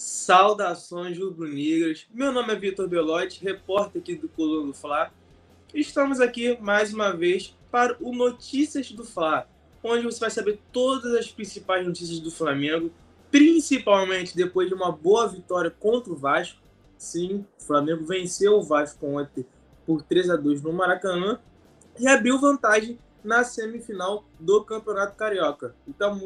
Saudações rubro-negras. Meu nome é Vitor Belotti, repórter aqui do Coluna do Fla. Estamos aqui mais uma vez para o Notícias do Fla, onde você vai saber todas as principais notícias do Flamengo, principalmente depois de uma boa vitória contra o Vasco. Sim, o Flamengo venceu o Vasco ontem por 3 a 2 no Maracanã e abriu vantagem na semifinal do Campeonato Carioca. Então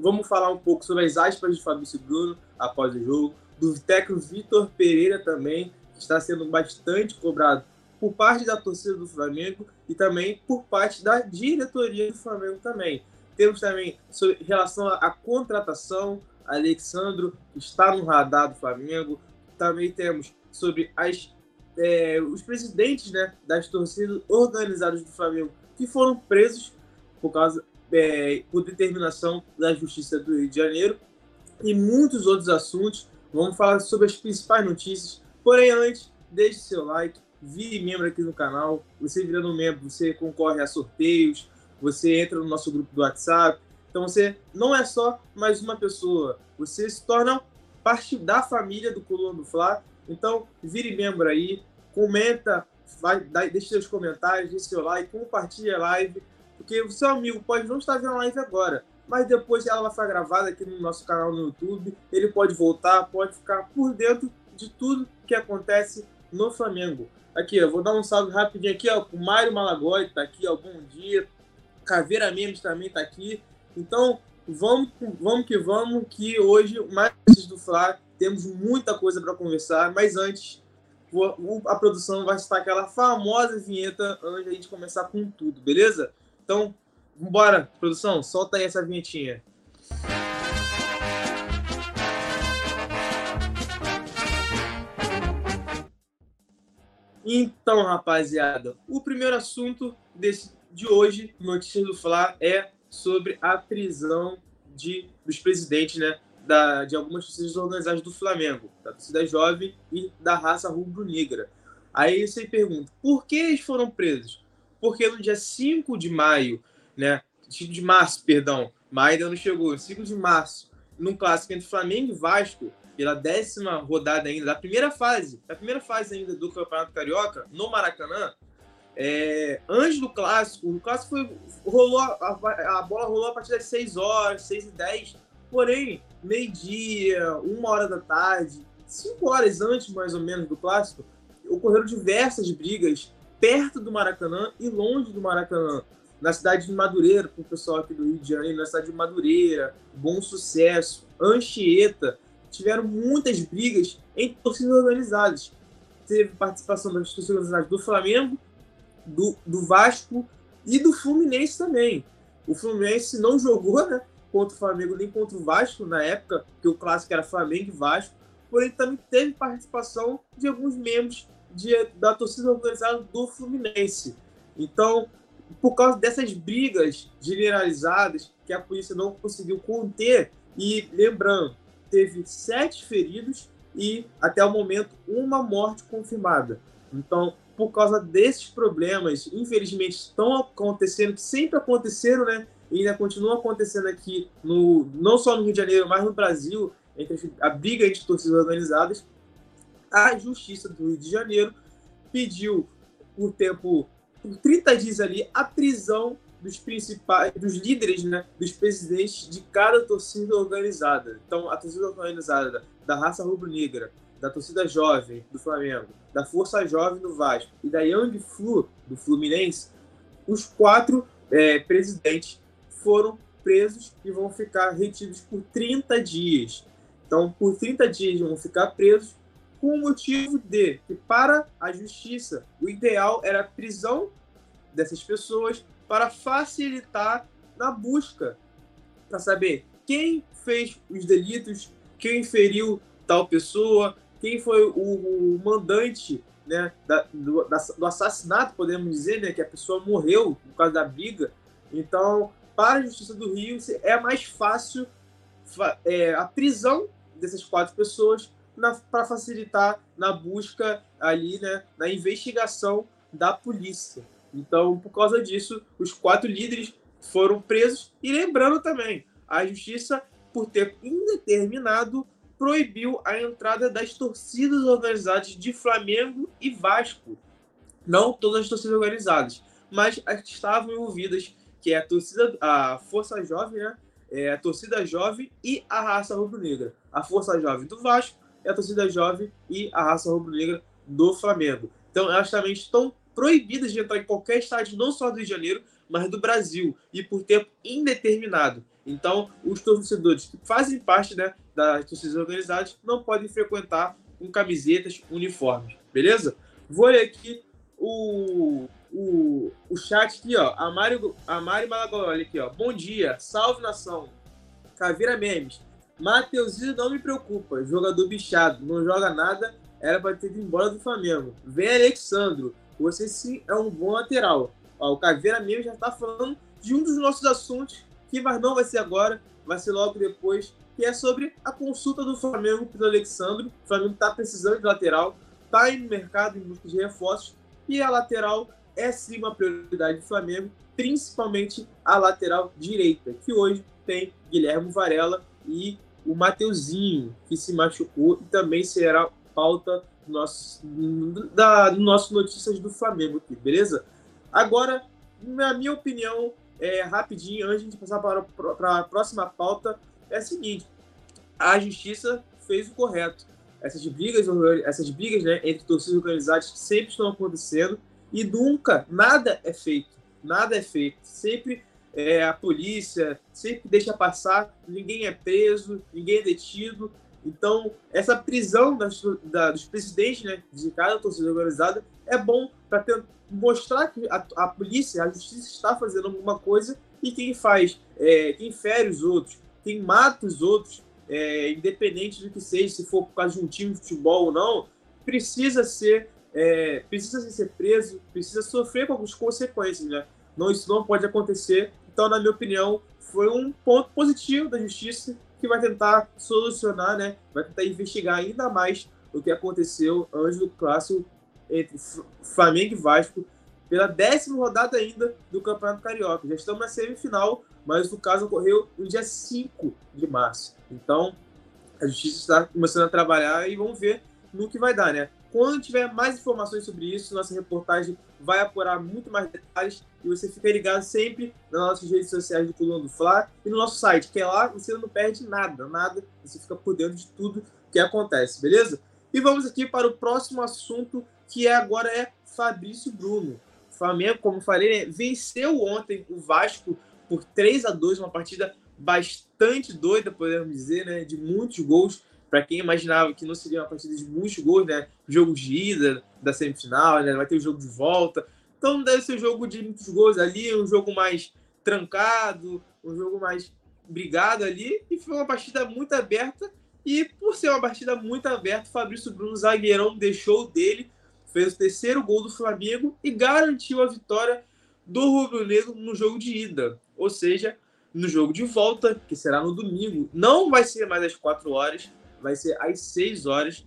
vamos, falar um pouco sobre as aspas de Fabrício Bruno após o jogo, do técnico Vitor Pereira também, que está sendo bastante cobrado por parte da torcida do Flamengo e também por parte da diretoria do Flamengo também. Temos também sobre relação à contratação, Alexandro está no radar do Flamengo. Também temos sobre as, é, os presidentes né, das torcidas organizadas do Flamengo que foram presos por causa é, por determinação da Justiça do Rio de Janeiro e muitos outros assuntos. Vamos falar sobre as principais notícias. Porém, antes, deixe seu like, vire membro aqui no canal. Você virando membro, você concorre a sorteios, você entra no nosso grupo do WhatsApp. Então você não é só mais uma pessoa, você se torna parte da família do Coluna do Fla. Então, vire membro aí, comenta vai, deixe seus comentários, deixe seu like, compartilhe a live, porque o seu amigo pode não estar vendo a live agora, mas depois ela vai ficar gravada aqui no nosso canal no YouTube, ele pode voltar, pode ficar por dentro de tudo que acontece no Flamengo. Aqui, eu vou dar um salve rapidinho aqui, ó, o Mário Malagoli tá aqui, ó, bom dia. Caveira Memes também tá aqui. Então, vamos, vamos que vamos, que hoje, mais do Fla, temos muita coisa para conversar, mas antes, a produção vai estar aquela famosa vinheta antes da gente começar com tudo, beleza? Então, vambora, produção, solta aí essa vinhetinha. Então, rapaziada, o primeiro assunto desse, de hoje, notícias do Fla, é sobre a prisão de, dos presidentes, né? Da, de algumas torcidas organizadas do Flamengo, da torcida jovem e da raça rubro-negra. Aí você pergunta, por que eles foram presos? Porque no dia 5 de maio, né, 5 de março, perdão, maio ainda não chegou, 5 de março, num clássico entre Flamengo e Vasco, pela décima rodada ainda, da primeira fase, da primeira fase ainda do Campeonato Carioca, no Maracanã, é, antes do clássico, o clássico foi, rolou, a, a, bola rolou a partir das 6 horas, 6 e 10, porém, meio-dia, uma hora da tarde, cinco horas antes, mais ou menos, do clássico, ocorreram diversas brigas perto do Maracanã e longe do Maracanã. Na cidade de Madureira, com o pessoal aqui do Rio de Janeiro, na cidade de Madureira, Bom Sucesso, Anchieta, tiveram muitas brigas em torcidas organizadas. Teve participação das torcidas organizadas do Flamengo, do, do Vasco e do Fluminense também. O Fluminense não jogou, né? Contra o Flamengo nem contra o Vasco na época, que o clássico era Flamengo e Vasco, porém também teve participação de alguns membros de, da torcida organizada do Fluminense. Então, por causa dessas brigas generalizadas que a polícia não conseguiu conter, e lembrando, teve sete feridos e até o momento uma morte confirmada. Então, por causa desses problemas, infelizmente estão acontecendo, que sempre aconteceram, né? E ainda continua acontecendo aqui, no, não só no Rio de Janeiro, mas no Brasil, entre a briga entre torcidas organizadas, a Justiça do Rio de Janeiro pediu por tempo, por 30 dias ali, a prisão dos principais, dos líderes, né, dos presidentes de cada torcida organizada. Então, a torcida organizada da raça rubro-negra, da torcida jovem do Flamengo, da Força Jovem do Vasco e da Young Flu do Fluminense, os quatro é, presidentes foram presos e vão ficar retidos por 30 dias. Então, por 30 dias vão ficar presos com o motivo de que, para a justiça, o ideal era a prisão dessas pessoas para facilitar na busca para saber quem fez os delitos, quem feriu tal pessoa, quem foi o, o mandante né, da, do, da, do, assassinato, podemos dizer, né, que a pessoa morreu por causa da briga. Então, para a Justiça do Rio é mais fácil é, a prisão dessas quatro pessoas para facilitar na busca ali, né, na investigação da polícia. Então, por causa disso, os quatro líderes foram presos. E lembrando também, a justiça, por tempo indeterminado, proibiu a entrada das torcidas organizadas de Flamengo e Vasco. Não todas as torcidas organizadas, mas as que estavam envolvidas, que é a torcida, a Força Jovem, né? É a torcida jovem e a raça rubro-negra. A Força Jovem do Vasco é a torcida jovem e a raça rubro-negra do Flamengo. Então, elas também estão proibidas de entrar em qualquer estádio, não só do Rio de Janeiro, mas do Brasil, e por tempo indeterminado. Então, os torcedores que fazem parte né, das torcidas organizadas não podem frequentar com camisetas, uniformes, beleza? Vou ler aqui o, o, o chat aqui, ó. A Mari, a Mari Malagoli aqui, ó. Bom dia, salve nação. Caveira Memes. Mateuzinho não me preocupa, jogador bichado, não joga nada, era para ter ido embora do Flamengo. Vem Alexandro, você sim é um bom lateral. Ó, o Caveira mesmo já está falando de um dos nossos assuntos, que mas não vai ser agora, vai ser logo depois, que é sobre a consulta do Flamengo pelo Alexandre. O Flamengo está precisando de lateral, está no mercado em busca de reforços, e a lateral é sim uma prioridade do Flamengo, principalmente a lateral direita, que hoje tem Guilherme Varela e o Mateuzinho, que se machucou e também será pauta do nosso, da, do nosso Notícias do Flamengo aqui, beleza? Agora, na minha opinião, é, rapidinho, antes de passar para, para a próxima pauta, é a seguinte: a justiça fez o correto. Essas brigas, essas brigas né, entre torcidas organizadas sempre estão acontecendo e nunca nada é feito. Nada é feito. Sempre é, a polícia sempre deixa passar, ninguém é preso, ninguém é detido. Então, essa prisão das, da, dos presidentes né, de cada torcida organizada é bom para mostrar que a, a, polícia, a justiça está fazendo alguma coisa e quem faz, é, quem fere os outros, quem mata os outros, é, independente do que seja, se for por causa de um time de futebol ou não, precisa ser, é, precisa ser preso, precisa sofrer com algumas consequências, né? Não, isso não pode acontecer. Então, na minha opinião, foi um ponto positivo da justiça que vai tentar solucionar, né? Vai tentar investigar ainda mais o que aconteceu antes do clássico entre Flamengo e Vasco pela décima rodada ainda do Campeonato Carioca. Já estamos na semifinal, mas o caso ocorreu no dia 5 de março. Então, a justiça está começando a trabalhar e vamos ver no que vai dar, né? Quando tiver mais informações sobre isso, nossa reportagem vai apurar muito mais detalhes e você fica ligado sempre nas nossas redes sociais do Coluna do Fla e no nosso site, que é lá você não perde nada, nada, você fica por dentro de tudo que acontece, beleza? E vamos aqui para o próximo assunto, que é agora é Fabrício Bruno. O Flamengo, como falei, né, venceu ontem o Vasco por 3 a 2 uma partida bastante doida, podemos dizer, né, de muitos gols para quem imaginava que não seria uma partida de muitos gols, né? Jogo de ida da semifinal, né? Vai ter o jogo de volta. Então deve ser um jogo de muitos gols ali, um jogo mais trancado, um jogo mais brigado ali. E foi uma partida muito aberta. E por ser uma partida muito aberta, o Fabrício Bruno, zagueirão, deixou dele, fez o terceiro gol do Flamengo e garantiu a vitória do Rubro Negro no jogo de ida. Ou seja, no jogo de volta, que será no domingo. Não vai ser mais às 4 horas, vai ser às 6 horas.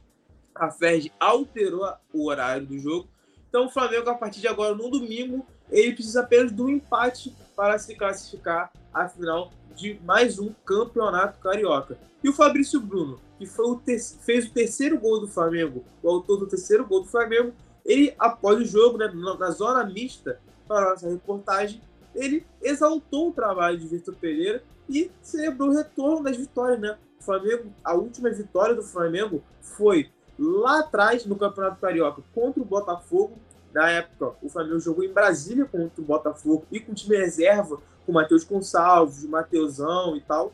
A Ferdi alterou o horário do jogo. Então o Flamengo, a partir de agora, no domingo, ele precisa apenas do empate para se classificar à final de mais um campeonato carioca. E o Fabrício Bruno, que foi o fez o terceiro gol do Flamengo, o autor do terceiro gol do Flamengo, ele, após o jogo, né, na zona mista, para a nossa reportagem, ele exaltou o trabalho de Vitor Pereira e celebrou o retorno das vitórias, né? Flamengo, a última vitória do Flamengo foi lá atrás no Campeonato Carioca contra o Botafogo. Na época, o Flamengo jogou em Brasília contra o Botafogo e com o time reserva, com o Matheus Gonçalves, Mateusão e tal.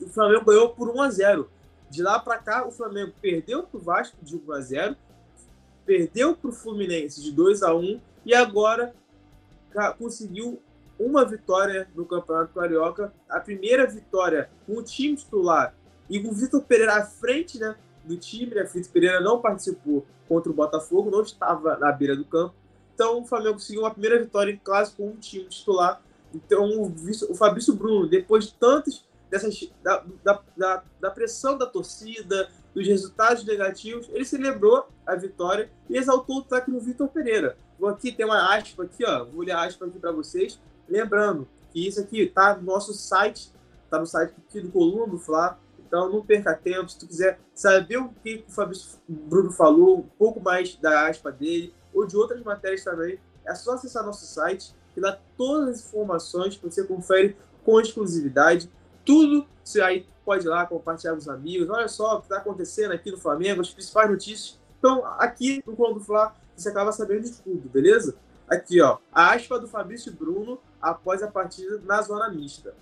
O Flamengo ganhou por 1 a 0 De lá para cá, o Flamengo perdeu para o Vasco de 1 a 0 perdeu para o Fluminense de 2 a 1 e agora conseguiu uma vitória no Campeonato Carioca, a primeira vitória com o time titular e com o Vitor Pereira à frente né, do time. Né? Vitor Pereira não participou contra o Botafogo, não estava na beira do campo. Então o Flamengo conseguiu uma primeira vitória em clássico com um time titular. Então o, Fabrício Bruno, depois de tantas dessas da, da, da, da pressão da torcida, dos resultados negativos, ele celebrou a vitória e exaltou o no Vitor Pereira. Vou aqui ter uma aspa aqui, ó. Vou ler a aspa aqui para vocês. Lembrando que isso aqui tá no nosso site, tá no site aqui do Coluna do Fla, Então não perca tempo. Se tu quiser saber o que o Fabrício Bruno falou, um pouco mais da aspa dele, ou de outras matérias também, é só acessar nosso site, que dá todas as informações que você confere com exclusividade. Tudo você aí pode ir lá compartilhar com os amigos. Olha só o que está acontecendo aqui no Flamengo, as principais notícias. Então, aqui no Colombo Fla, você acaba sabendo de tudo, beleza? Aqui, ó, a aspa do Fabrício Bruno após a partida na zona mista.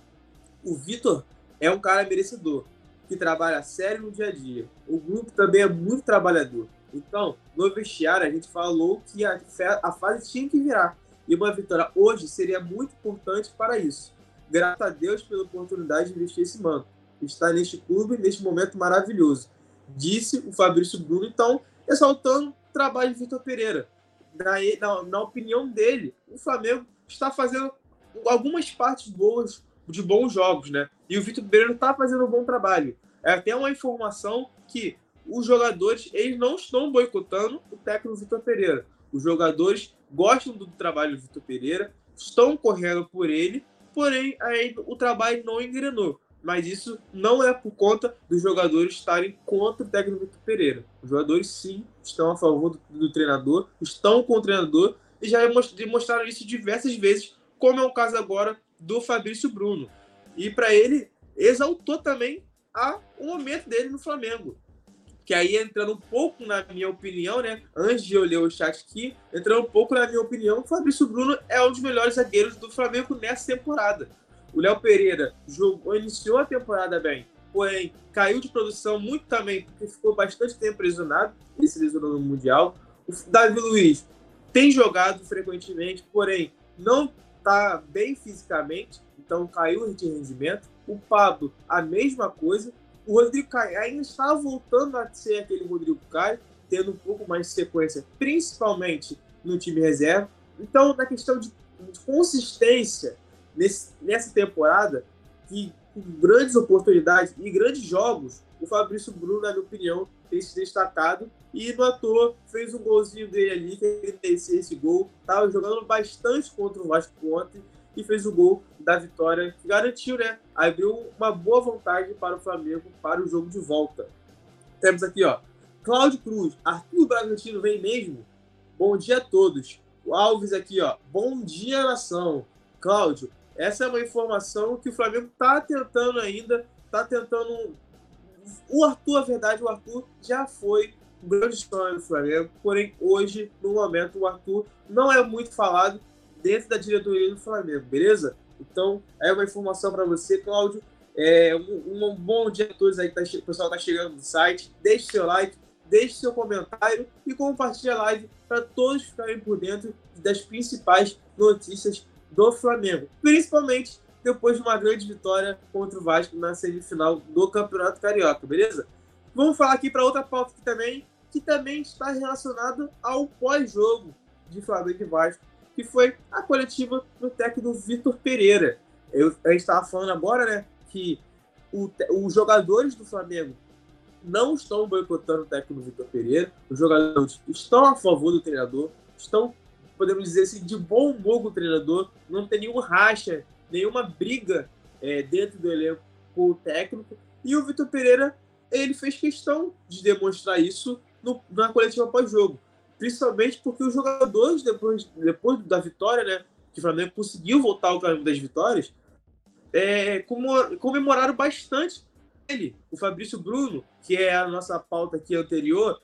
O Vitor é um cara merecedor, que trabalha sério no dia a dia. O grupo também é muito trabalhador. Então, no vestiário, a gente falou que a, a fase tinha que virar. E uma vitória hoje seria muito importante para isso. Graças a Deus pela oportunidade de vestir esse manto. Estar neste clube, neste momento maravilhoso. Disse o Fabrício Bruno, então, ressaltando o trabalho de Vitor Pereira. Na, na, na opinião dele, o Flamengo está fazendo algumas partes boas de bons jogos, né? E o Vitor Pereira está fazendo um bom trabalho. É até uma informação que os jogadores eles não estão boicotando o técnico Vitor Pereira. Os jogadores gostam do trabalho do Vitor Pereira, estão correndo por ele, porém aí o trabalho não engrenou. Mas isso não é por conta dos jogadores estarem contra o técnico Vitor Pereira. Os jogadores sim estão a favor do, do treinador, estão com o treinador e já demonstraram isso diversas vezes, como é o caso agora do Fabrício Bruno. E para ele, exaltou também a, o momento dele no Flamengo que aí entrando um pouco na minha opinião, né? Antes de eu ler o chat aqui, entrando um pouco na minha opinião, o Fabrício Bruno é um dos melhores zagueiros do Flamengo nessa temporada. O Léo Pereira jogou, iniciou a temporada bem, porém caiu de produção muito também, porque ficou bastante tempo lesionado, ele se lesionou no Mundial. O Davi Luiz tem jogado frequentemente, porém não está bem fisicamente, então caiu de rendimento. O Pablo, a mesma coisa o Rodrigo Caio ainda está voltando a ser aquele Rodrigo Caio, tendo um pouco mais de sequência, principalmente no time reserva. Então, na questão de, de consistência nesse, nessa temporada, que com grandes oportunidades e grandes jogos, o Fabrício Bruno, na minha opinião, tem se destacado e no ator fez um golzinho dele ali, que ele esse gol. Estava jogando bastante contra o Vasco ontem e fez o gol da vitória, que garantiu, né? Abriu uma boa vantagem para o Flamengo para o jogo de volta. Temos aqui, ó, Cláudio Cruz, Arthur Bragantino vem mesmo? Bom dia a todos. O Alves aqui, ó, bom dia nação. Cláudio, essa é uma informação que o Flamengo está tentando ainda, está tentando. O Arthur, a verdade, o Arthur já foi um grande sonho do Flamengo, porém hoje, no momento, o Arthur não é muito falado dentro da diretoria do Flamengo, beleza? Então, é uma informação para você, Cláudio. É, um, um, bom dia a todos aí tá, o pessoal está chegando no site. Deixe seu like, deixe seu comentário e compartilhe a live para todos ficarem por dentro das principais notícias do Flamengo, principalmente depois de uma grande vitória contra o Vasco na semifinal do Campeonato Carioca, beleza? Vamos falar aqui para outra pauta que também, que também está relacionada ao pós-jogo de Flamengo e Vasco, que foi a coletiva do técnico Vitor Pereira. Eu, a gente estava falando agora, né, que o, os jogadores do Flamengo não estão boicotando o técnico Vitor Pereira, os jogadores estão a favor do treinador, estão, podemos dizer assim, de bom humor com o treinador, não tem nenhum racha, nenhuma briga é, dentro do elenco com o técnico, e o Vitor Pereira, ele fez questão de demonstrar isso no, na coletiva pós-jogo principalmente porque os jogadores, depois, depois da vitória, né, que o Flamengo conseguiu voltar ao caminho das vitórias, é, comemoraram bastante ele. O Fabrício Bruno, que é a nossa pauta aqui anterior,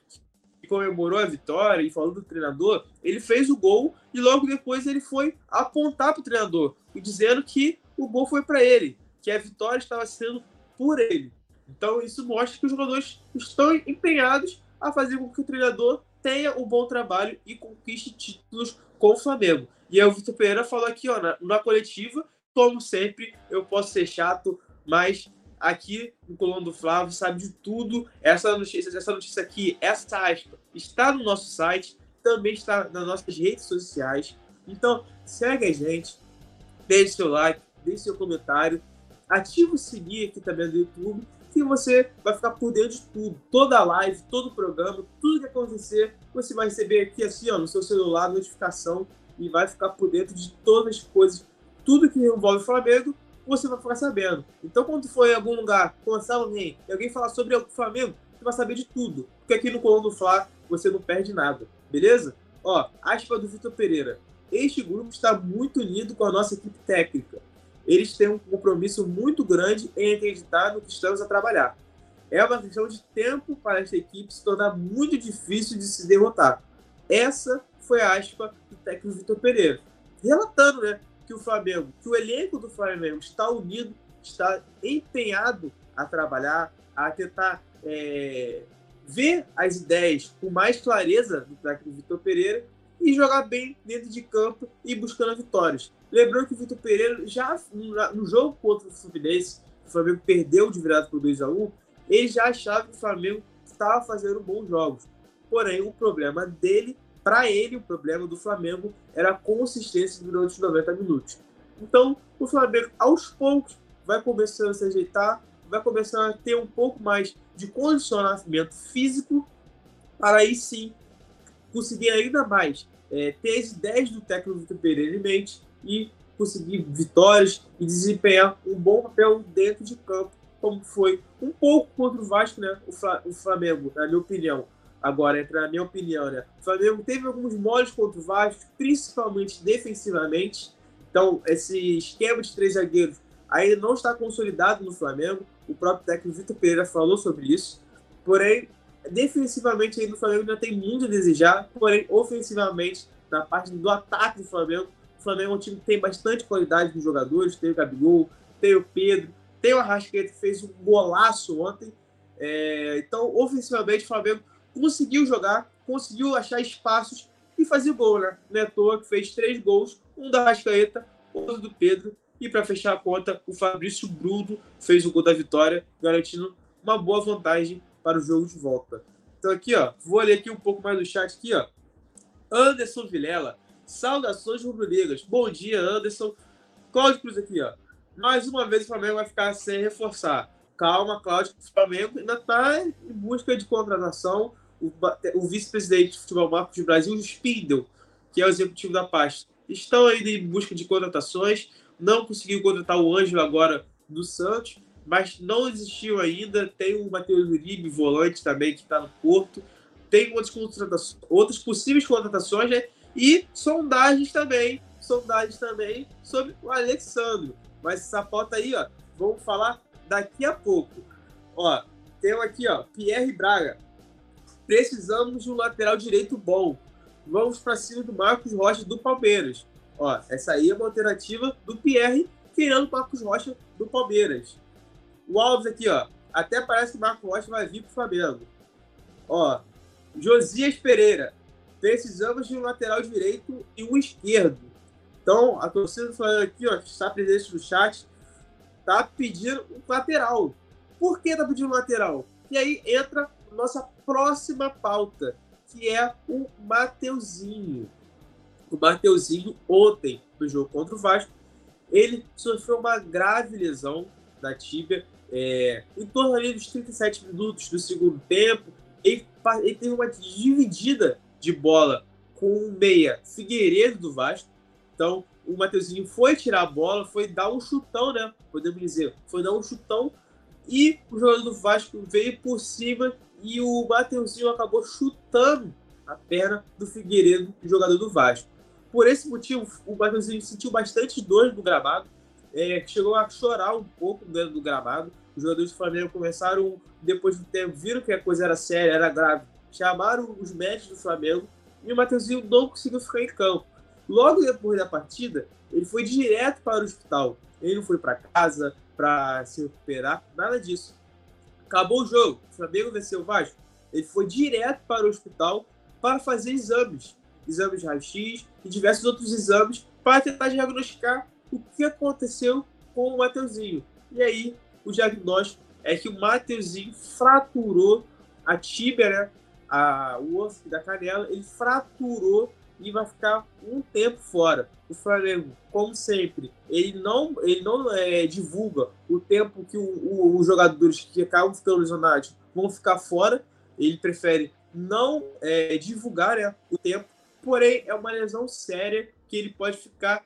que comemorou a vitória e falou do treinador, ele fez o gol e logo depois ele foi apontar para o treinador, dizendo que o gol foi para ele, que a vitória estava sendo por ele. Então isso mostra que os jogadores estão empenhados a fazer com que o treinador tenha um bom trabalho e conquiste títulos com o Flamengo. E aí o Vitor Pereira falou aqui, ó, na, na, coletiva, como sempre, eu posso ser chato, mas aqui no Colombo do Flávio sabe de tudo. Essa notícia, essa notícia aqui, essa aspa, está no nosso site, também está nas nossas redes sociais. Então, segue a gente, deixe seu like, deixe seu comentário, ative o sininho aqui também do YouTube que você vai ficar por dentro de tudo. Toda a live, todo o programa, tudo que acontecer, você vai receber aqui assim, ó, no seu celular, notificação e vai ficar por dentro de todas as coisas, tudo que envolve o Flamengo você vai ficar sabendo. Então, quando for em algum lugar, conversar alguém, e alguém falar sobre o Flamengo, você vai saber de tudo. Porque aqui no Colombo do Fla, você não perde nada, beleza? Ó, aspa do Vitor Pereira. Este grupo está muito unido com a nossa equipe técnica. Eles têm um compromisso muito grande em acreditar no que estamos a trabalhar. É uma questão de tempo para esta equipe se tornar muito difícil de se derrotar. Essa foi a aspa do técnico Vitor Pereira. Relatando, né, que o Flamengo, que o elenco do Flamengo está unido, está empenhado a trabalhar, a tentar é, ver as ideias com mais clareza do técnico Vitor Pereira e jogar bem dentro de campo e buscando vitórias. Lembrando que o Vitor Pereira já no jogo contra o Fluminense, o Flamengo perdeu de virada por 2 a 1 ele já achava que o Flamengo estava fazendo bons jogos. Porém, o problema dele, para ele, o problema do Flamengo era a consistência durante os 90 minutos. Então, o Flamengo, aos poucos, vai começando a se ajeitar, vai começando a ter um pouco mais de condicionamento físico, para aí sim conseguir ainda mais é, ter as ideias do técnico Vitor Pereira em mente e conseguir vitórias e desempenhar um bom papel dentro de campo, como foi um pouco contra o Vasco, né? O, Flamengo, na minha opinião. Agora, entra na minha opinião, né? O Flamengo teve alguns moles contra o Vasco, principalmente defensivamente. Então, esse esquema de três zagueiros ainda não está consolidado no Flamengo. O próprio técnico Vitor Pereira falou sobre isso. Porém, defensivamente ainda o Flamengo ainda tem muito a desejar. Porém, ofensivamente, na parte do ataque do Flamengo, o Flamengo é um time que tem bastante qualidade nos jogadores. Tem o Gabigol, tem o Pedro, tem o Arrascaeta que fez um golaço ontem. É, então, ofensivamente, o Flamengo conseguiu jogar, conseguiu achar espaços e fazer gol, né? Neto que fez três gols, um da Arrascaeta, outro do Pedro e para fechar a conta, o Fabrício Bruno fez o gol da vitória, garantindo uma boa vantagem para o jogo de volta. Então aqui, ó, vou ler aqui um pouco mais do chat aqui, ó. Anderson Vilela, saudações rubro-negras. Bom dia, Anderson. Cláudio Cruz aqui, ó. Mais uma vez o Flamengo vai ficar sem reforçar. Calma, Cláudio, o Flamengo ainda está em busca de contratação. O, o vice-presidente de futebol Marcos de Brasil, o Spindle, que é o executivo da pasta, estão ainda em busca de contratações não conseguiu contratar o Ângelo agora do Santos, mas não existiu ainda. Tem o Matheus Uribe, volante também, que está no Porto. Tem outras, contratações, outras possíveis contratações né? E sondagens também. Sondagens também sobre o Alexandre. Mas essa pauta aí, ó, vamos falar daqui a pouco. Ó, tem aqui, ó, Pierre Braga. Precisamos de um lateral direito bom. Vamos para cima do Marcos Rocha do Palmeiras. Ó, essa aí é uma alternativa do Pierre querendo Marcos Rocha do Palmeiras. O Alves aqui, ó. Até parece que o Marcos Rocha vai vir pro Flamengo. Ó, Josias Pereira. Precisamos de um lateral direito e um esquerdo. Então, a torcida do Flamengo aqui, ó, está presente no chat, tá pedindo um lateral. Por que tá pedindo um lateral? E aí entra nossa próxima pauta, que é o Mateuzinho o Mateuzinho ontem, no jogo contra o Vasco, ele sofreu uma grave lesão da tíbia. É, em torno ali dos 37 minutos do segundo tempo, ele, ele teve uma dividida de bola com o meia Figueiredo do Vasco. Então, o Mateuzinho foi tirar a bola, foi dar um chutão, né? Podemos dizer, foi dar um chutão e o jogador do Vasco veio por cima e o Mateuzinho acabou chutando a perna do Figueiredo, jogador do Vasco. Por esse motivo, o Matheusinho sentiu bastante dor no gramado, é, chegou a chorar um pouco dentro do gramado. Os jogadores do Flamengo começaram, depois do tempo, viram que a coisa era séria, era grave, chamaram os médicos do Flamengo e o Matheusinho não conseguiu ficar em campo. Logo depois da partida, ele foi direto para o hospital. Ele não foi para casa para se recuperar, nada disso. Acabou o jogo, o Flamengo venceu o Vasco. Ele foi direto para o hospital para fazer exames exames de raio-x e diversos outros exames para tentar diagnosticar o que aconteceu com o Mateuzinho. E aí, o diagnóstico é que o Mateuzinho fraturou a tíbia, né? A, o osso da canela, ele fraturou e vai ficar um tempo fora. O Flamengo, como sempre, ele não, ele não é, divulga o tempo que o, o, os jogadores que acabam ficando lesionados vão ficar fora. Ele prefere não é, divulgar né, o tempo porém é uma lesão séria que ele pode ficar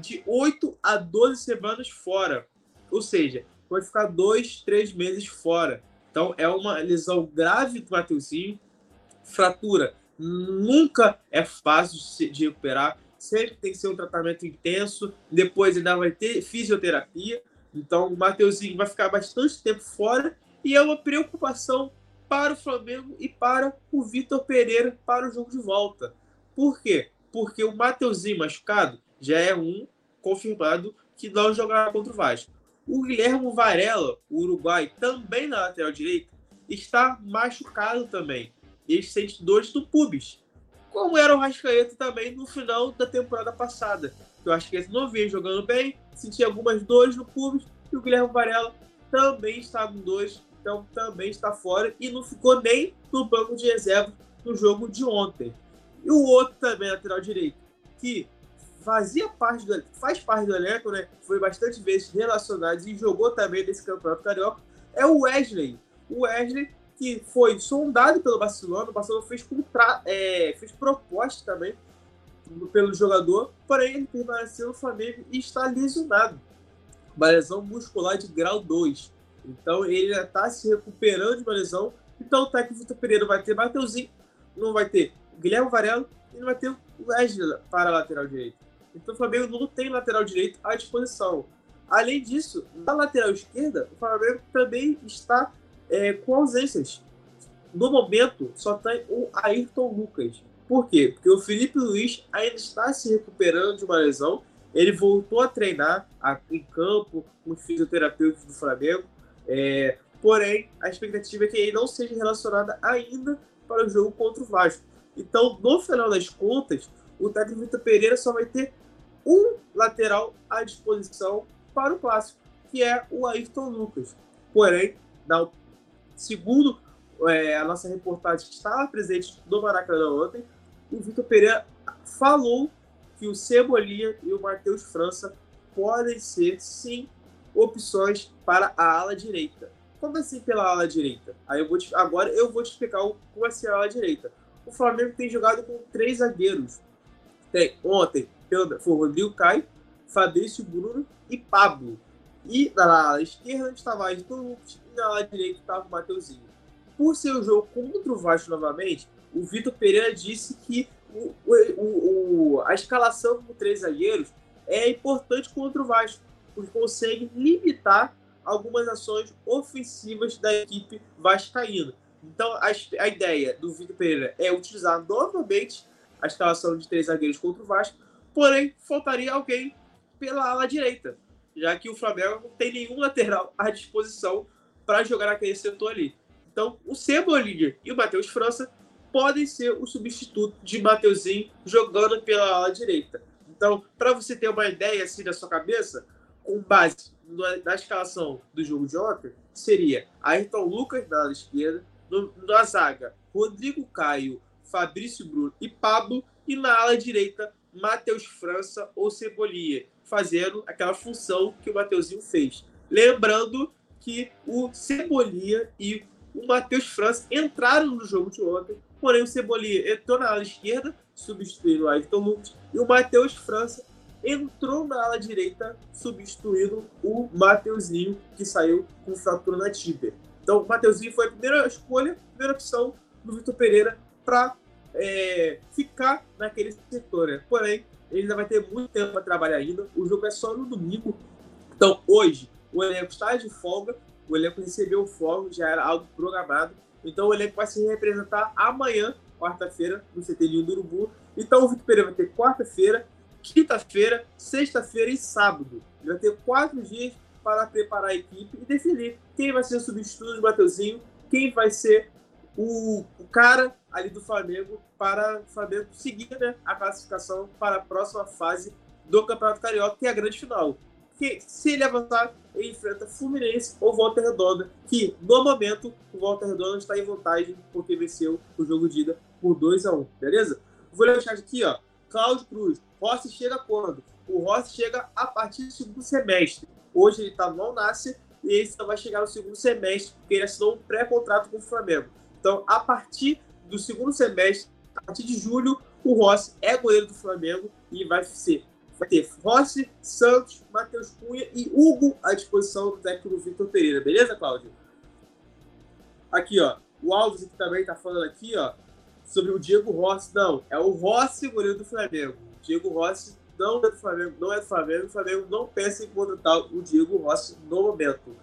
de 8 a 12 semanas fora. ou seja, pode ficar dois, três meses fora. Então é uma lesão grave do Mateuzinho, fratura nunca é fácil de recuperar, sempre tem que ser um tratamento intenso, depois ainda vai ter fisioterapia, então o Mateuzinho vai ficar bastante tempo fora e é uma preocupação para o Flamengo e para o Vitor Pereira para o jogo de volta. Por quê? Porque o Mateuzinho machucado já é um confirmado que não jogará contra o Vasco. O Guilherme Varela, o uruguai, também na lateral direita, está machucado também. Ele sente dores do pubis. Como era o Rascaeta também no final da temporada passada. O Rascaeta não vinha jogando bem, sentia algumas dores no pubis, e o Guilherme Varela também está com dores, então também está fora e não ficou nem no banco de reserva no jogo de ontem. E o outro também, lateral direito, que fazia parte do, faz parte do elenco, né? Foi bastante vezes relacionado e jogou também nesse campeonato carioca, é o Wesley. O Wesley que foi sondado pelo Barcelona, o Barcelona fez, contra, é, fez proposta também pelo jogador, porém ele permaneceu no Flamengo e está lesionado. Uma lesão muscular de grau 2. Então ele está se recuperando de uma lesão. Então o técnico Vitor Pereira vai ter Mateuzinho, não vai ter Guilherme Varela e não vai ter o Wesley para a lateral direito. Então o Flamengo não tem lateral direito à disposição. Além disso, na lateral esquerda, o Flamengo também está é, com ausências. No momento, só tem o Ayrton Lucas. Por quê? Porque o Felipe Luiz ainda está se recuperando de uma lesão. Ele voltou a treinar em campo com os fisioterapeutas do Flamengo. É, porém, a expectativa é que ele não seja relacionado ainda para o jogo contra o Vasco. Então, no final das contas, o técnico Vitor Pereira só vai ter um lateral à disposição para o clássico, que é o Ayrton Lucas. Porém, na Segundo é, a nossa reportagem que estava presente no Maracanã ontem, o Vitor Pereira falou que o Cebolinha e o Matheus França podem ser, sim, opções para a ala direita. Como assim pela ala direita? Aí eu vou te, agora eu vou te explicar como é ser a ala direita. O Flamengo tem jogado com três zagueiros. Tem, ontem foi o Rodrigo Caio, Fabrício Bruno e Pablo. E na ala esquerda estava Ayrton Lucas e na ala direita estava o Mateuzinho. Por ser o jogo contra o Vasco novamente, o Vitor Pereira disse que o, o, o, a escalação com três zagueiros é importante contra o Vasco, porque consegue limitar algumas ações ofensivas da equipe vascaína. Então, a, a ideia do Vitor Pereira é utilizar novamente a escalação de três zagueiros contra o Vasco, porém, faltaria alguém pela ala direita já que o Flamengo não tem nenhum lateral à disposição para jogar naquele setor ali. Então, o Cebolinha e o Matheus França podem ser o substituto de Mateuzinho jogando pela ala direita. Então, para você ter uma ideia assim na sua cabeça, com base na escalação do jogo de ontem, seria Ayrton Lucas na ala esquerda, no, na zaga, Rodrigo Caio, Fabrício Bruno e Pablo, e na ala direita, Matheus França ou Cebolinha fazendo aquela função que o Mateuzinho fez. Lembrando que o Cebolinha e o Matheus França entraram no jogo de ontem, porém o Cebolinha entrou na ala esquerda, substituindo o Ayrton Lucas, e o Matheus França entrou na ala direita, substituindo o Mateuzinho, que saiu com fratura na tíbia. Então, o Mateuzinho foi a primeira escolha, a primeira opção do Vitor Pereira para é, ficar naquele setor. Né? Porém, ele ainda vai ter muito tempo para trabalhar ainda. O jogo é só no domingo. Então, hoje, o elenco está de folga. O elenco recebeu folga, já era algo programado. Então, o elenco vai se representar amanhã, quarta-feira, no CT do Urubu. Então, o Vitor Pereira vai ter quarta-feira, quinta-feira, sexta-feira e sábado. Ele vai ter quatro dias para preparar a equipe e definir quem vai ser o substituto do Mateuzinho, quem vai ser o, o cara ali do Flamengo para Flamengo seguir né, a classificação para a próxima fase do Campeonato Carioca, que é a grande final. Que, se ele avançar, ele enfrenta Fluminense ou Volta Redonda, que no momento o Volta Redonda está em vantagem porque venceu o jogo de ida por 2 a 1 beleza? Vou deixar aqui, ó. Cláudio Cruz, Rossi chega quando? O Rossi chega a partir do segundo semestre. Hoje ele está no Nasce e ele só vai chegar no segundo semestre, porque ele assinou um pré-contrato com o Flamengo. Então, a partir do segundo semestre, a partir de julho, o Rossi é goleiro do Flamengo e vai ser vai ter Rossi, Santos, Matheus Cunha e Hugo à disposição do técnico Vitor Pereira, beleza, Cláudio? Aqui, ó. O Alves também tá falando aqui, ó, sobre o Diego Rossi. Não, é o Rossi, goleiro do Flamengo. Diego Rossi não é do Flamengo, não é do Flamengo. O Flamengo não pensa em contratar o Diego Rossi no momento.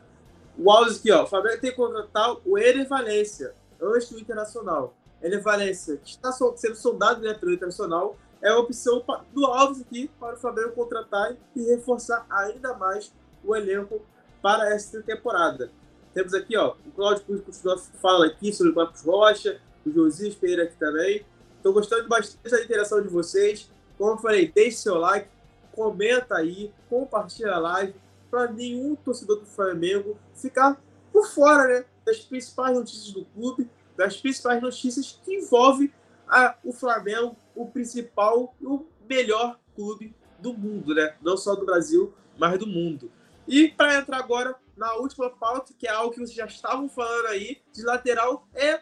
O Alves aqui, ó. O Flamengo tem que contratar o Ener Valência, antes do Internacional. Valência, que está sendo soldado né, pelo Internacional, é a opção do Alves aqui para o Flamengo contratar e reforçar ainda mais o elenco para esta temporada. Temos aqui, ó, o Claudio continua fala aqui sobre o Marcos Rocha, o Josias Pereira aqui também. Estou gostando bastante da interação de vocês. Como eu falei, deixe seu like, comenta aí, compartilha a live, para nenhum torcedor do Flamengo ficar por fora né, das principais notícias do clube, das principais notícias que envolvem a, o Flamengo, o principal e o melhor clube do mundo, né? Não só do Brasil, mas do mundo. E para entrar agora na última pauta, que é algo que vocês já estavam falando aí, de lateral, é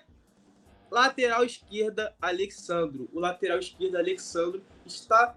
lateral esquerda Alexandro. O lateral esquerdo Alexandro está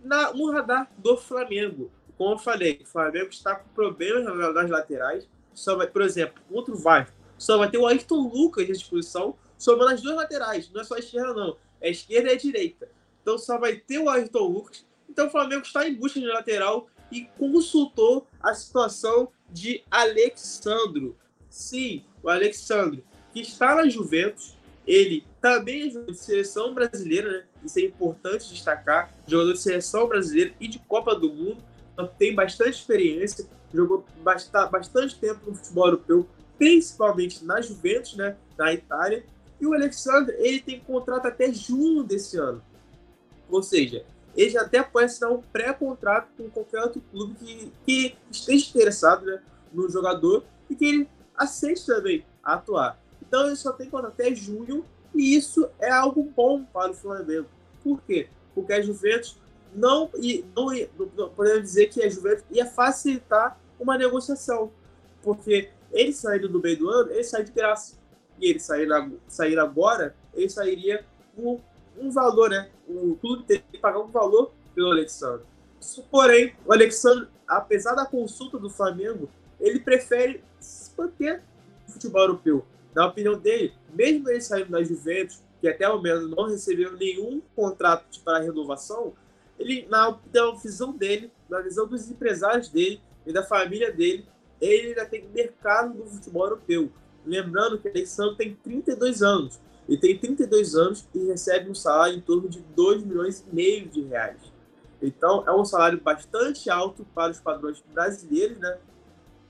na, no radar do Flamengo. Como eu falei, o Flamengo está com problemas nas laterais. Só vai, por exemplo, contra o Vasco, só vai ter o Ayrton Lucas à disposição somando as duas laterais. Não é só a esquerda, não. É esquerda e a direita. Então só vai ter o Ayrton Lucas. Então o Flamengo está em busca de lateral e consultou a situação de Alexandro. Sim, o Alexandro, que está na Juventus. Ele também é jogador de seleção brasileira, né? Isso é importante destacar. Jogador de seleção brasileira e de Copa do Mundo. Então, tem bastante experiência. Jogou bastante tempo no futebol europeu, principalmente na Juventus, né? Na Itália. E o Alexandre, ele tem contrato até junho desse ano. Ou seja, ele já até pode assinar um pré-contrato com qualquer outro clube que, que esteja interessado né, no jogador e que ele aceite também atuar. Então ele só tem contrato até junho e isso é algo bom para o Flamengo. Por quê? Porque a Juventus não, não, não podemos dizer que a Juventus ia facilitar uma negociação. Porque ele saindo do meio do ano, ele sai de graça e ele sair, agora, ele sairia com um valor, né? O clube teria que pagar um valor pelo Alexandre. Porém, o Alexandre, apesar da consulta do Flamengo, ele prefere se manter no futebol europeu. Na opinião dele, mesmo ele saindo da Juventus, que até o momento não recebeu nenhum contrato para renovação, ele, na, na visão dele, na visão dos empresários dele e da família dele, ele ainda tem mercado no futebol europeu. Lembrando que Alexandre tem 32 anos. Ele tem 32 anos e recebe um salário em torno de 2 milhões e meio de reais. Então, é um salário bastante alto para os padrões brasileiros, né?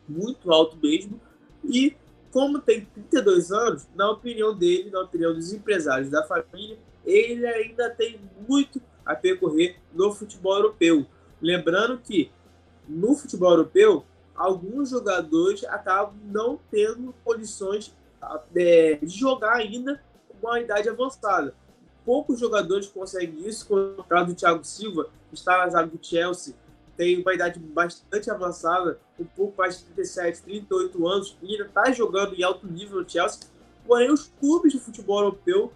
Muito alto mesmo. E, como tem 32 anos, na opinião dele, na opinião dos empresários da família, ele ainda tem muito a percorrer no futebol europeu. Lembrando que no futebol europeu, alguns jogadores acabam não tendo condições é, de jogar ainda com uma idade avançada. Poucos jogadores conseguem isso, como o caso do Thiago Silva, que está na zaga do Chelsea, tem uma idade bastante avançada, um pouco mais de 37, 38 anos, e ainda está jogando em alto nível no Chelsea. Porém, os clubes de futebol europeu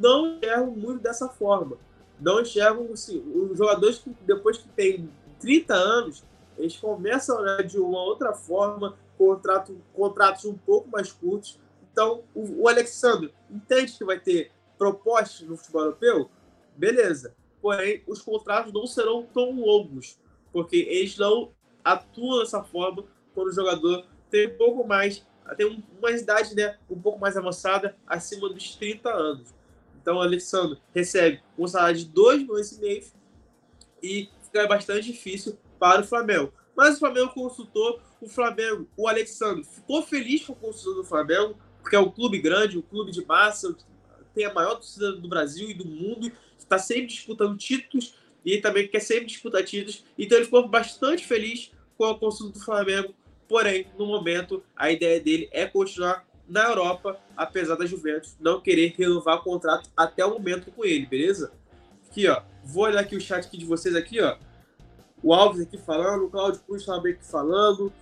não enxergam muito dessa forma. Não enxergam, assim, os jogadores que depois que têm 30 anos, eles começam né, de uma outra forma, contrato, contratos um pouco mais curtos. Então, o, o Alexandre entende que vai ter propostas no futebol europeu? Beleza. Porém, os contratos não serão tão longos, porque eles não atuam dessa forma quando o jogador tem um pouco mais, tem uma idade né, um pouco mais avançada, acima dos 30 anos. Então, o Alexandre recebe um salário de 2 milhões e meio e fica bastante difícil para o Flamengo. Mas o Flamengo consultou o Flamengo, o Alexandre ficou feliz com a consulta do Flamengo, porque é um clube grande, um clube de massa, tem a maior torcida do Brasil e do mundo, está sempre disputando títulos e também quer sempre disputar títulos. Então ele ficou bastante feliz com a consulta do Flamengo. Porém, no momento, a ideia dele é continuar na Europa, apesar da Juventus não querer renovar o contrato até o momento com ele, beleza? Aqui, ó. Vou olhar aqui o chat aqui de vocês aqui, ó o Alves aqui falando, o Claudio Cruz também aqui falando,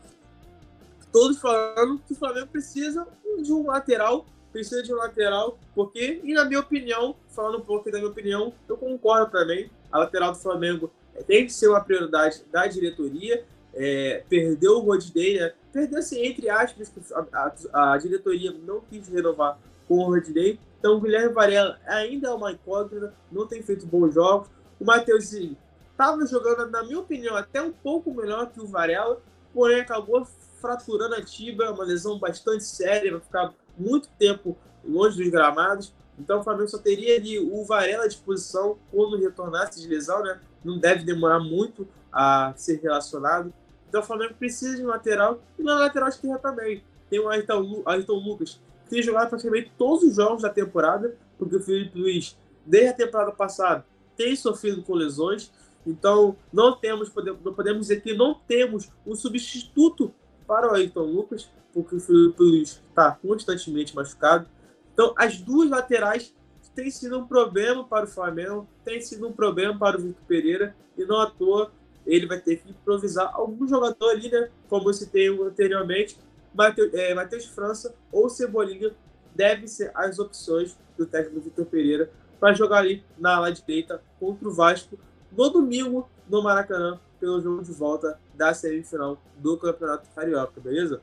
todos falando que o Flamengo precisa de um lateral, precisa de um lateral, porque, e na minha opinião, falando um pouco da minha opinião, eu concordo também, a lateral do Flamengo tem que ser uma prioridade da diretoria. É, perdeu o Rodney, né? Perdeu, assim, entre aspas, a, a, a, diretoria não quis renovar com o Rodney. Então, o Guilherme Varela ainda é uma incógnita, não tem feito bons jogos. O Mateuzinho estava jogando, na minha opinião, até um pouco melhor que o Varela, porém acabou fraturando a tibia, uma lesão bastante séria, vai ficar muito tempo longe dos gramados. Então o Flamengo só teria ali o Varela à disposição quando retornasse de lesão, né? Não deve demorar muito a ser relacionado. Então o Flamengo precisa de um lateral e na lateral esquerda também. Tem o Ayrton, Ayrton Lucas, que tem jogado praticamente todos os jogos da temporada, porque o Felipe Luiz, desde a temporada passada, tem sofrido com lesões. Então não temos, não podemos dizer que não temos um substituto para o Ayrton Lucas, porque o Felipe Luiz está constantemente machucado. Então, as duas laterais têm sido um problema para o Flamengo, tem sido um problema para o Vitor Pereira, e não à toa ele vai ter que improvisar algum jogador ali, né? Como eu citei anteriormente, Matheus, é, Matheus França ou Cebolinha devem ser as opções do técnico Vitor Pereira para jogar ali na ala direita contra o Vasco no domingo no Maracanã pelo jogo de volta da semifinal do Campeonato Carioca, beleza?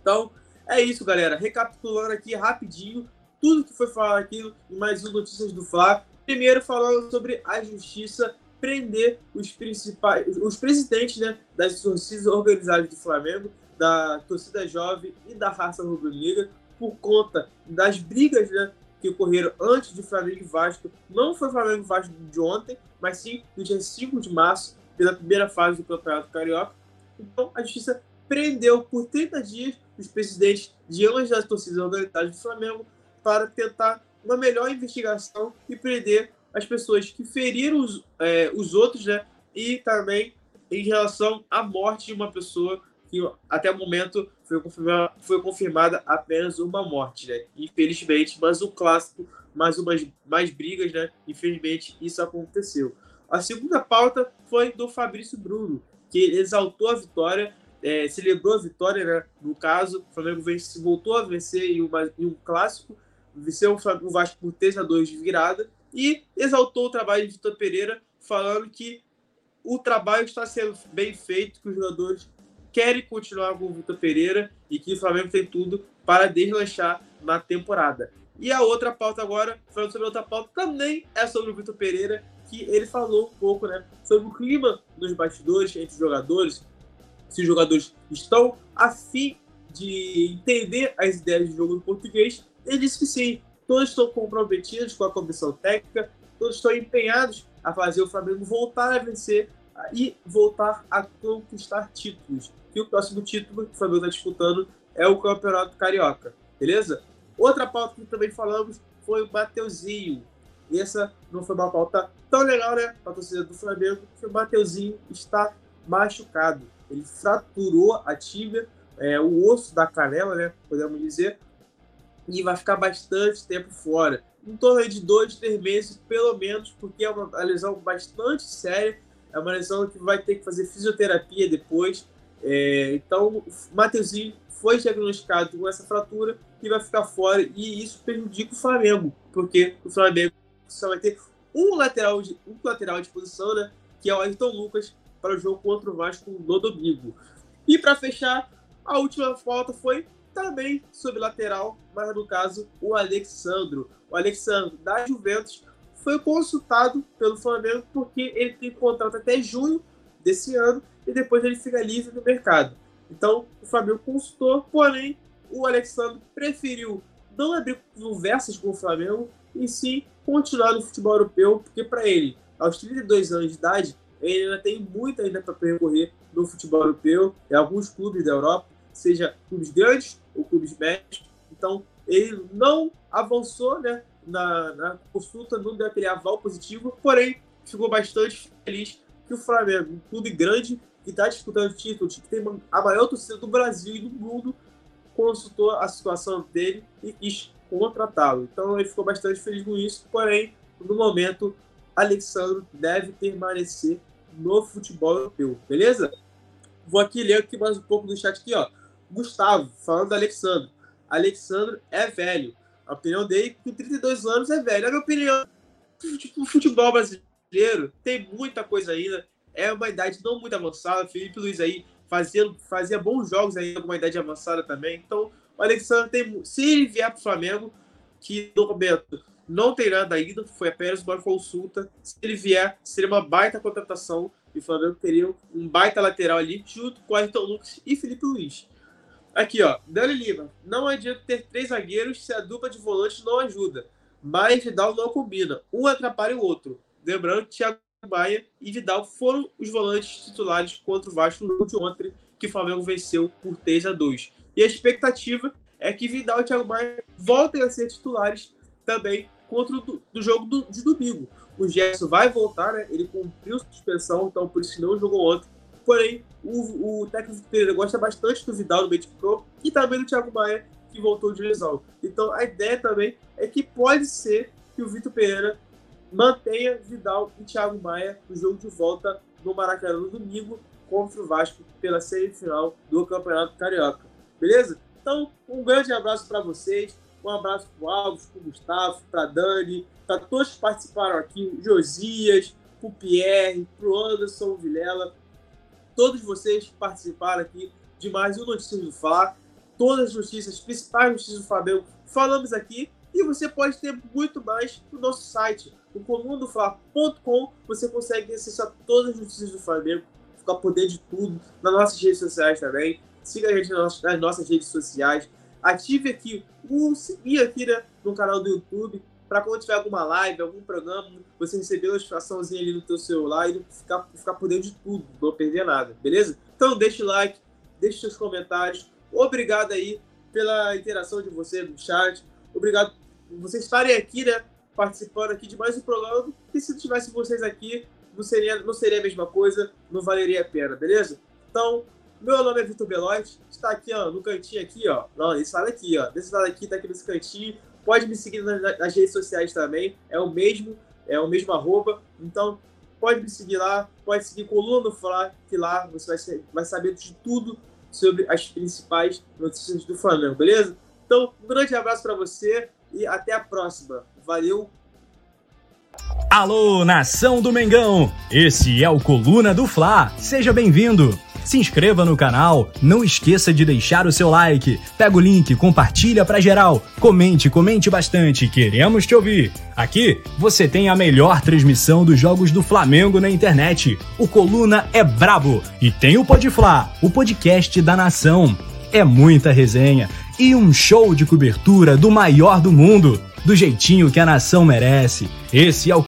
Então, é isso, galera. Recapitulando aqui rapidinho tudo que foi falado aqui em mais um Notícias do Fla. Primeiro, falando sobre a justiça prender os principais, os presidentes né, das torcidas organizadas do Flamengo, da torcida jovem e da raça rubro-negra, por conta das brigas né, que ocorreram antes de Flamengo e Vasco. Não foi Flamengo e Vasco de ontem, mas sim no dia 5 de março, pela primeira fase do Campeonato Carioca. Então, a justiça prendeu por 30 dias os presidentes de ambas as torcidas organizadas do Flamengo para tentar uma melhor investigação e prender as pessoas que feriram os, é, os outros, né? E também em relação à morte de uma pessoa que até o momento foi confirmada, foi confirmada apenas uma morte, né? Infelizmente, mas o clássico, mais umas mais brigas, né? Infelizmente, isso aconteceu. A segunda pauta foi do Fabrício Bruno, que exaltou a vitória é, celebrou a vitória, né? No caso, o Flamengo vence, voltou a vencer em, uma, em um clássico, venceu o Vasco por 3 a 2 de virada e exaltou o trabalho de Vitor Pereira, falando que o trabalho está sendo bem feito, que os jogadores querem continuar com o Vitor Pereira e que o Flamengo tem tudo para deslanchar na temporada. E a outra pauta agora, falando sobre outra pauta, também é sobre o Vitor Pereira, que ele falou um pouco né, sobre o clima nos bastidores entre os jogadores, se os jogadores estão a fim de entender as ideias de jogo do português, ele disse que sim, todos estão comprometidos com a comissão técnica, todos estão empenhados a fazer o Flamengo voltar a vencer e voltar a conquistar títulos. E o próximo título que o Flamengo está disputando é o Campeonato Carioca, beleza? Outra pauta que também falamos foi o Mateuzinho. Essa não foi uma pauta tão legal, né, para a torcida do Flamengo, que o Mateuzinho está machucado ele fraturou a tíbia, é, o osso da canela, né, podemos dizer, e vai ficar bastante tempo fora. Em torno de dois, três meses, pelo menos, porque é uma lesão bastante séria, é uma lesão que vai ter que fazer fisioterapia depois. É, então, o foi diagnosticado com essa fratura e vai ficar fora, e isso prejudica o Flamengo, porque o Flamengo só vai ter um lateral de, um lateral de posição, né, que é o Ayrton Lucas, para o jogo contra o Vasco no domingo. E para fechar, a última falta foi também sobre lateral, mas no caso o Alexandro. O Alexandro da Juventus foi consultado pelo Flamengo porque ele tem contrato até junho desse ano e depois ele fica livre no mercado. Então o Flamengo consultou, porém o Alexandre preferiu não abrir conversas com o Flamengo e sim continuar no futebol europeu, porque para ele, aos 32 anos de idade, ele ainda tem muito ainda para percorrer no futebol europeu, em alguns clubes da Europa, seja clubes grandes ou clubes médios. Então, ele não avançou né, na, na consulta, não deu aquele aval positivo, porém, ficou bastante feliz que o Flamengo, um clube grande, que está disputando títulos, que tem a maior torcida do Brasil e do mundo, consultou a situação dele e quis contratá-lo. Então ele ficou bastante feliz com isso, porém, no momento, Alexandre deve permanecer no futebol europeu, beleza? Vou aqui ler aqui mais um pouco do chat aqui, ó. Gustavo, falando do Alexandre. Alexandre é velho. A opinião dele, com 32 anos, é velho. A minha opinião, o futebol brasileiro tem muita coisa ainda, é uma idade não muito avançada. Felipe Luiz aí fazia, fazia bons jogos aí com uma idade avançada também. Então, o Alexandre tem. Se ele vier para o Flamengo, que no momento não tem nada ainda, foi apenas uma consulta. Se ele vier, seria uma baita contratação. E o Flamengo teria um baita lateral ali, junto com Ayrton Lucas e Felipe Luiz. Aqui, ó, Dani Lima. Não adianta ter três zagueiros se a dupla de volantes não ajuda. Mas Vidal não combina. Um atrapalha o outro. Lembrando que Thiago Maia e Vidal foram os volantes titulares contra o Vasco no de ontem, que o Flamengo venceu por 3 a 2 E a expectativa é que Vidal e Thiago Maia voltem a ser titulares também contra o do, do jogo do, de domingo. O Gerson vai voltar, né? Ele cumpriu suspensão, então por isso não jogou ontem. Porém, o, o técnico Pereira gosta bastante do Vidal de campo e também do Thiago Maia, que voltou de lesão. Então a ideia também é que pode ser que o Vitor Pereira mantenha Vidal e Thiago Maia no jogo de volta no Maracanã no domingo contra o Vasco pela semifinal do Campeonato Carioca. Beleza? Então, um grande abraço para vocês. Um abraço para o Alves, para o Gustavo, para Dani, para todos que participaram aqui, Josias, para o Pierre, para o Anderson Vilela, todos vocês que participaram aqui de mais um Notícias do Fla. Todas as notícias, as principais notícias do Flamengo, falamos aqui. E você pode ter muito mais no nosso site, no comundofla.com. Você consegue acessar todas as notícias do Flamengo, ficar por dentro de tudo, nas nossas redes sociais também. Siga a gente nas nossas redes sociais. Ative aqui o seguir aqui né, no canal do YouTube para quando tiver alguma live, algum programa, você receber a notificaçãozinha ali no teu celular e ficar, ficar por dentro de tudo, não perder nada, beleza? Então deixe like, deixe seus comentários. Obrigado aí pela interação de você no chat. Obrigado por vocês estarem aqui, né? Participando aqui de mais um programa. E se não tivesse vocês aqui, não seria, não seria a mesma coisa, não valeria a pena, beleza? Então, meu nome é Vitor Belotti, está aqui ó, no cantinho aqui, ó. Não, esse lado aqui, ó. Desse lado aqui, tá aqui nesse cantinho. Pode me seguir nas, redes sociais também, é o mesmo, é o mesmo arroba. Então, pode me seguir lá, pode seguir Coluna Fla, que lá você vai, vai saber de tudo sobre as principais notícias do Flamengo, beleza? Então, um grande abraço para você e até a próxima. Valeu! Alô, nação do Mengão! Esse é o Coluna do Fla. Seja bem-vindo! se inscreva no canal, não esqueça de deixar o seu like, pega o link, compartilha pra geral, comente, comente bastante, queremos te ouvir. Aqui você tem a melhor transmissão dos jogos do Flamengo na internet. O Coluna é brabo e tem o Podfla, o podcast da nação. É muita resenha e um show de cobertura do maior do mundo, do jeitinho que a nação merece. Esse é o